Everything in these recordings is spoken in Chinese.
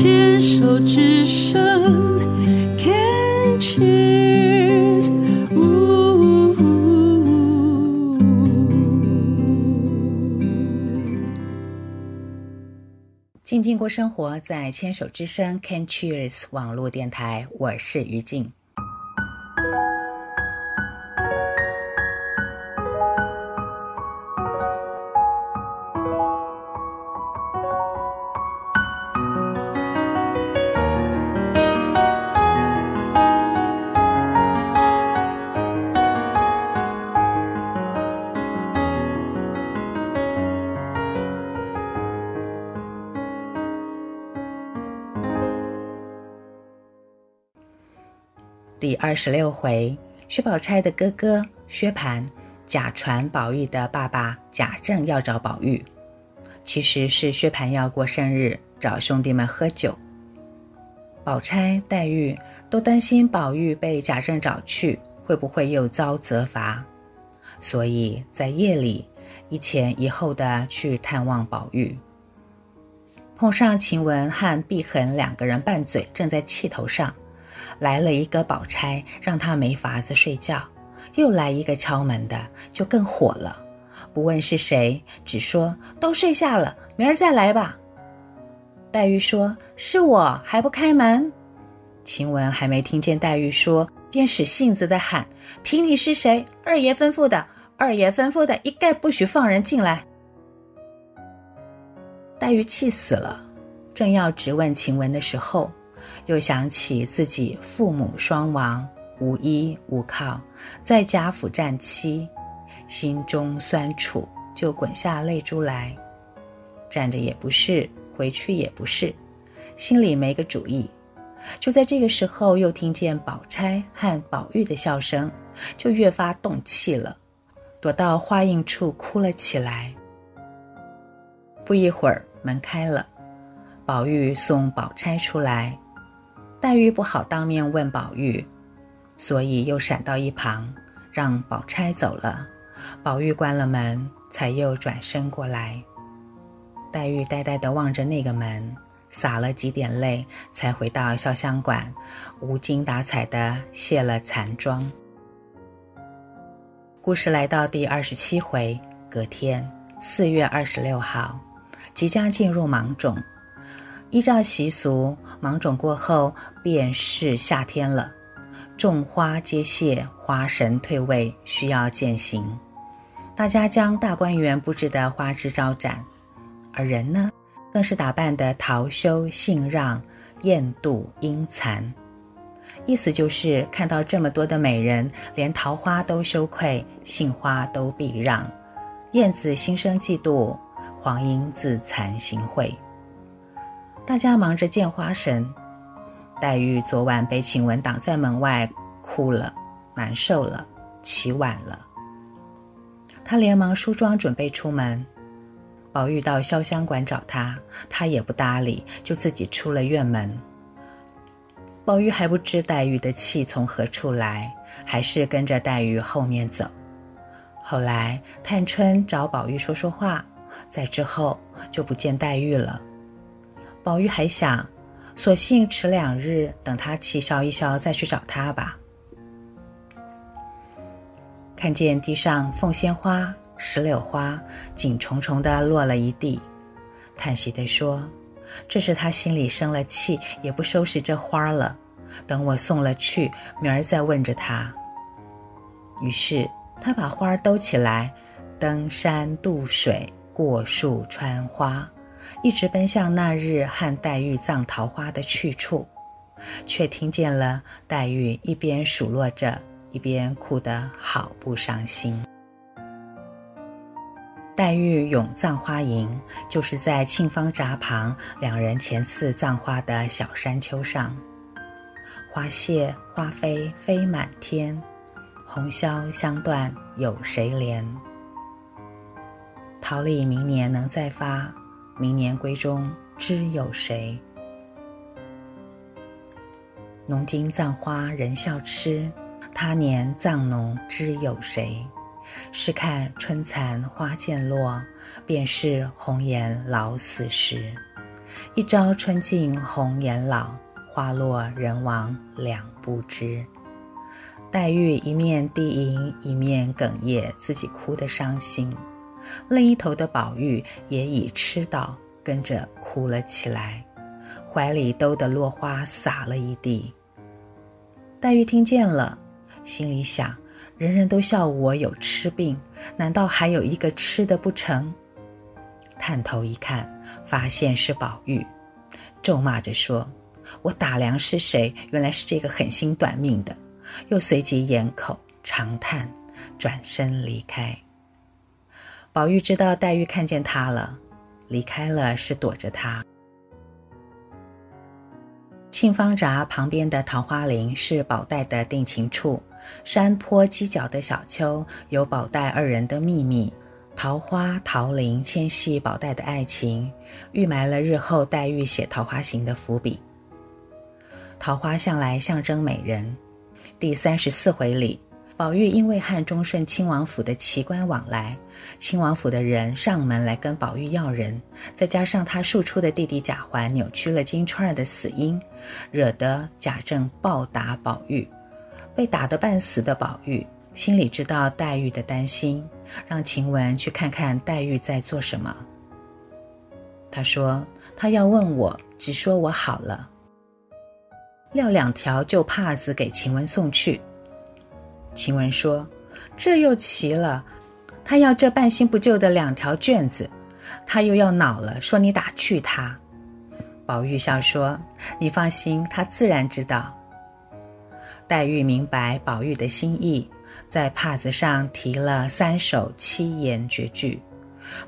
牵手之声，Can cheers，静静过生活，在牵手之声 Can cheers 网络电台，我是于静。第二十六回，薛宝钗的哥哥薛蟠假传宝玉的爸爸贾政要找宝玉，其实是薛蟠要过生日，找兄弟们喝酒。宝钗、黛玉都担心宝玉被贾政找去，会不会又遭责罚，所以在夜里一前一后的去探望宝玉。碰上晴雯和碧痕两个人拌嘴，正在气头上。来了一个宝钗，让他没法子睡觉；又来一个敲门的，就更火了。不问是谁，只说都睡下了，明儿再来吧。黛玉说：“是我，还不开门？”晴雯还没听见黛玉说，便使性子的喊：“凭你是谁？二爷吩咐的，二爷吩咐的，一概不许放人进来。”黛玉气死了，正要质问晴雯的时候。又想起自己父母双亡，无依无靠，在贾府暂栖，心中酸楚，就滚下泪珠来。站着也不是，回去也不是，心里没个主意。就在这个时候，又听见宝钗和宝玉的笑声，就越发动气了，躲到花荫处哭了起来。不一会儿，门开了，宝玉送宝钗出来。黛玉不好当面问宝玉，所以又闪到一旁，让宝钗走了。宝玉关了门，才又转身过来。黛玉呆呆地望着那个门，洒了几点泪，才回到潇湘馆，无精打采地卸了残妆。故事来到第二十七回，隔天四月二十六号，即将进入芒种。依照习俗，芒种过后便是夏天了，种花皆谢，花神退位，需要饯行。大家将大观园布置得花枝招展，而人呢，更是打扮得桃羞杏让，艳妒阴残。意思就是看到这么多的美人，连桃花都羞愧，杏花都避让，燕子心生嫉妒，黄莺自惭形秽。大家忙着见花神，黛玉昨晚被晴雯挡在门外，哭了，难受了，起晚了。她连忙梳妆准备出门。宝玉到潇湘馆找她，她也不搭理，就自己出了院门。宝玉还不知黛玉的气从何处来，还是跟着黛玉后面走。后来探春找宝玉说说话，在之后就不见黛玉了。宝玉还想，索性迟两日，等他气消一消，再去找他吧。看见地上凤仙花、石榴花紧重重的落了一地，叹息地说：“这是他心里生了气，也不收拾这花了。等我送了去，明儿再问着他。”于是他把花兜起来，登山渡水，过树穿花。一直奔向那日和黛玉葬桃花的去处，却听见了黛玉一边数落着，一边哭得好不伤心。黛玉咏葬花吟，就是在沁芳闸旁，两人前次葬花的小山丘上。花谢花飞飞满天，红消香断有谁怜？桃李明年能再发。明年闺中知有谁？农经葬花人笑痴，他年葬侬知有谁？试看春残花渐落，便是红颜老死时。一朝春尽红颜老，花落人亡两不知。黛玉一面低吟，一面哽咽，自己哭得伤心。另一头的宝玉也已吃到，跟着哭了起来，怀里兜的落花洒了一地。黛玉听见了，心里想：人人都笑我有痴病，难道还有一个痴的不成？探头一看，发现是宝玉，咒骂着说：“我打量是谁？原来是这个狠心短命的。”又随即掩口长叹，转身离开。宝玉知道黛玉看见他了，离开了是躲着他。沁芳闸旁边的桃花林是宝黛的定情处，山坡犄角的小丘有宝黛二人的秘密，桃花桃林牵系宝黛的爱情，预埋了日后黛玉写《桃花行》的伏笔。桃花向来象征美人。第三十四回里，宝玉因为和忠顺亲王府的奇观往来，亲王府的人上门来跟宝玉要人，再加上他庶出的弟弟贾环扭曲了金钏儿的死因，惹得贾政暴打宝玉。被打得半死的宝玉心里知道黛玉的担心，让晴雯去看看黛玉在做什么。他说：“他要问我，只说我好了。”撂两条旧帕子给晴雯送去。晴雯说：“这又奇了，他要这半新不旧的两条卷子，他又要恼了，说你打趣他。”宝玉笑说：“你放心，他自然知道。”黛玉明白宝玉的心意，在帕子上题了三首七言绝句。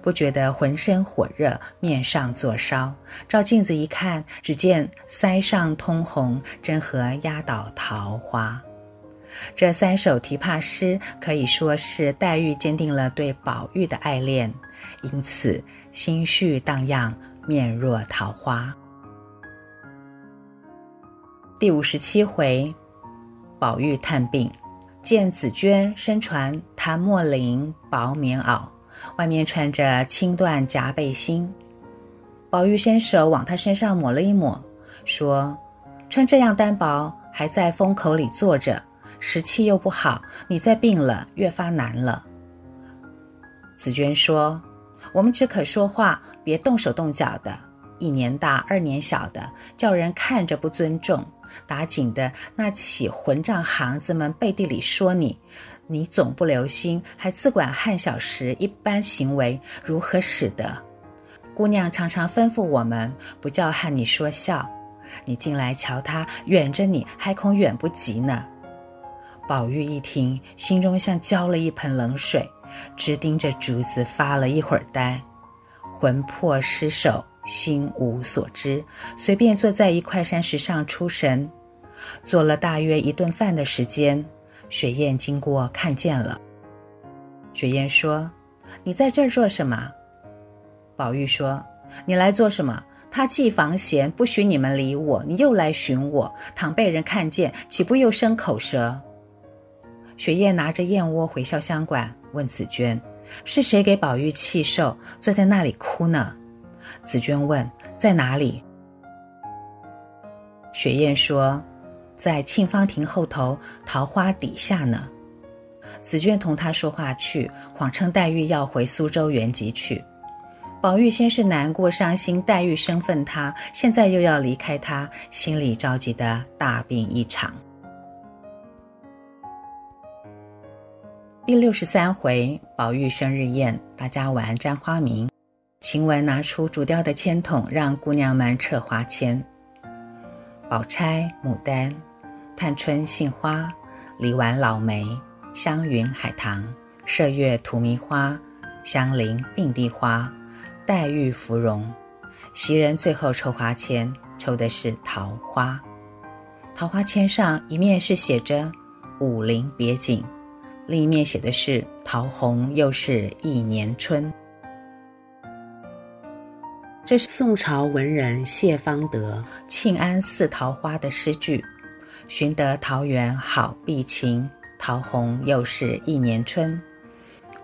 不觉得浑身火热，面上作烧。照镜子一看，只见腮上通红，真和压倒桃花。这三首琵琶诗可以说是黛玉坚定了对宝玉的爱恋，因此心绪荡漾，面若桃花。第五十七回，宝玉探病，见紫鹃身穿檀墨绫薄棉袄。外面穿着青缎夹背心，宝玉伸手往她身上抹了一抹，说：“穿这样单薄，还在风口里坐着，时气又不好，你再病了，越发难了。”紫鹃说：“我们只可说话，别动手动脚的。一年大，二年小的，叫人看着不尊重。打紧的那起混账行子们背地里说你。”你总不留心，还自管汉小时一般行为，如何使得？姑娘常常吩咐我们，不叫和你说笑。你近来瞧他远着你，还恐远不及呢。宝玉一听，心中像浇了一盆冷水，直盯着竹子发了一会儿呆，魂魄失守，心无所知，随便坐在一块山石上出神，坐了大约一顿饭的时间。雪雁经过，看见了。雪雁说：“你在这儿做什么？”宝玉说：“你来做什么？他既房闲，不许你们理我，你又来寻我，倘被人看见，岂不又生口舌？”雪雁拿着燕窝回潇湘馆，问紫鹃：“是谁给宝玉气受，坐在那里哭呢？”紫鹃问：“在哪里？”雪雁说。在沁芳亭后头桃花底下呢。紫鹃同他说话去，谎称黛玉要回苏州原籍去。宝玉先是难过伤心，黛玉生分他，现在又要离开他，心里着急的大病一场。第六十三回，宝玉生日宴，大家玩沾花名。晴雯拿出竹雕的签筒，让姑娘们撤花签。宝钗、牡丹。探春杏花，梨丸老梅，湘云海棠，麝月荼蘼花，香菱并蒂花，黛玉芙蓉。袭人最后抽花签，抽的是桃花。桃花签上一面是写着“武陵别景”，另一面写的是“桃红又是一年春”。这是宋朝文人谢方德《庆安寺桃花》的诗句。寻得桃源好碧晴，桃红又是一年春。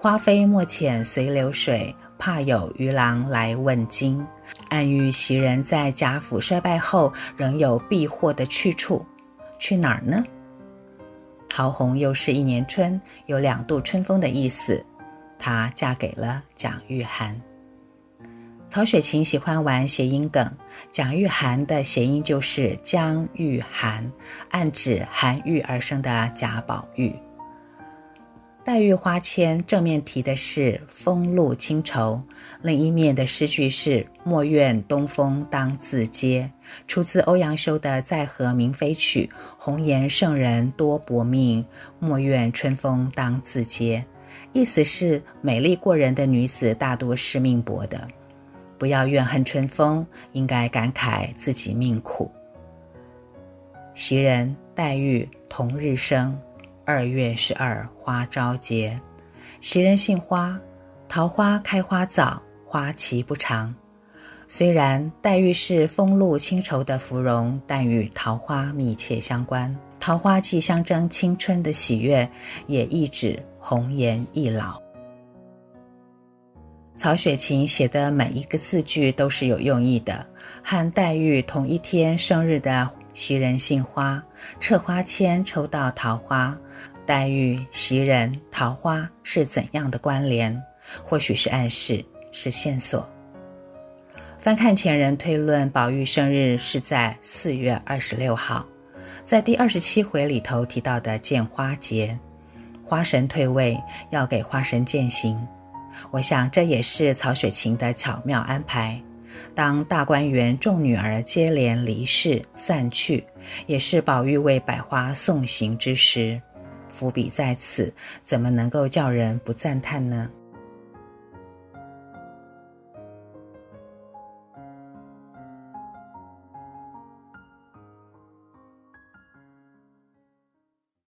花飞莫遣随流水，怕有渔郎来问津。暗喻袭人在贾府衰败后仍有避祸的去处，去哪儿呢？桃红又是一年春，有两度春风的意思。她嫁给了蒋玉菡。曹雪芹喜欢玩谐音梗，蒋玉菡的谐音就是江玉菡，暗指含玉而生的贾宝玉。黛玉花签正面题的是风露清愁，另一面的诗句是莫怨东风当自嗟，出自欧阳修的《在河明妃曲》：红颜圣人多薄命，莫怨春风当自嗟。意思是美丽过人的女子大多是命薄的，不要怨恨春风，应该感慨自己命苦。袭人、黛玉同日生。二月十二花朝节，袭人姓花，桃花开花早，花期不长。虽然黛玉是风露清愁的芙蓉，但与桃花密切相关。桃花既象征青春的喜悦，也意指红颜易老。曹雪芹写的每一个字句都是有用意的。和黛玉同一天生日的袭人姓花，掣花签抽到桃花。黛玉、袭人、桃花是怎样的关联？或许是暗示，是线索。翻看前人推论，宝玉生日是在四月二十六号，在第二十七回里头提到的见花节，花神退位，要给花神饯行。我想这也是曹雪芹的巧妙安排。当大观园众女儿接连离世散去，也是宝玉为百花送行之时。伏笔在此，怎么能够叫人不赞叹呢？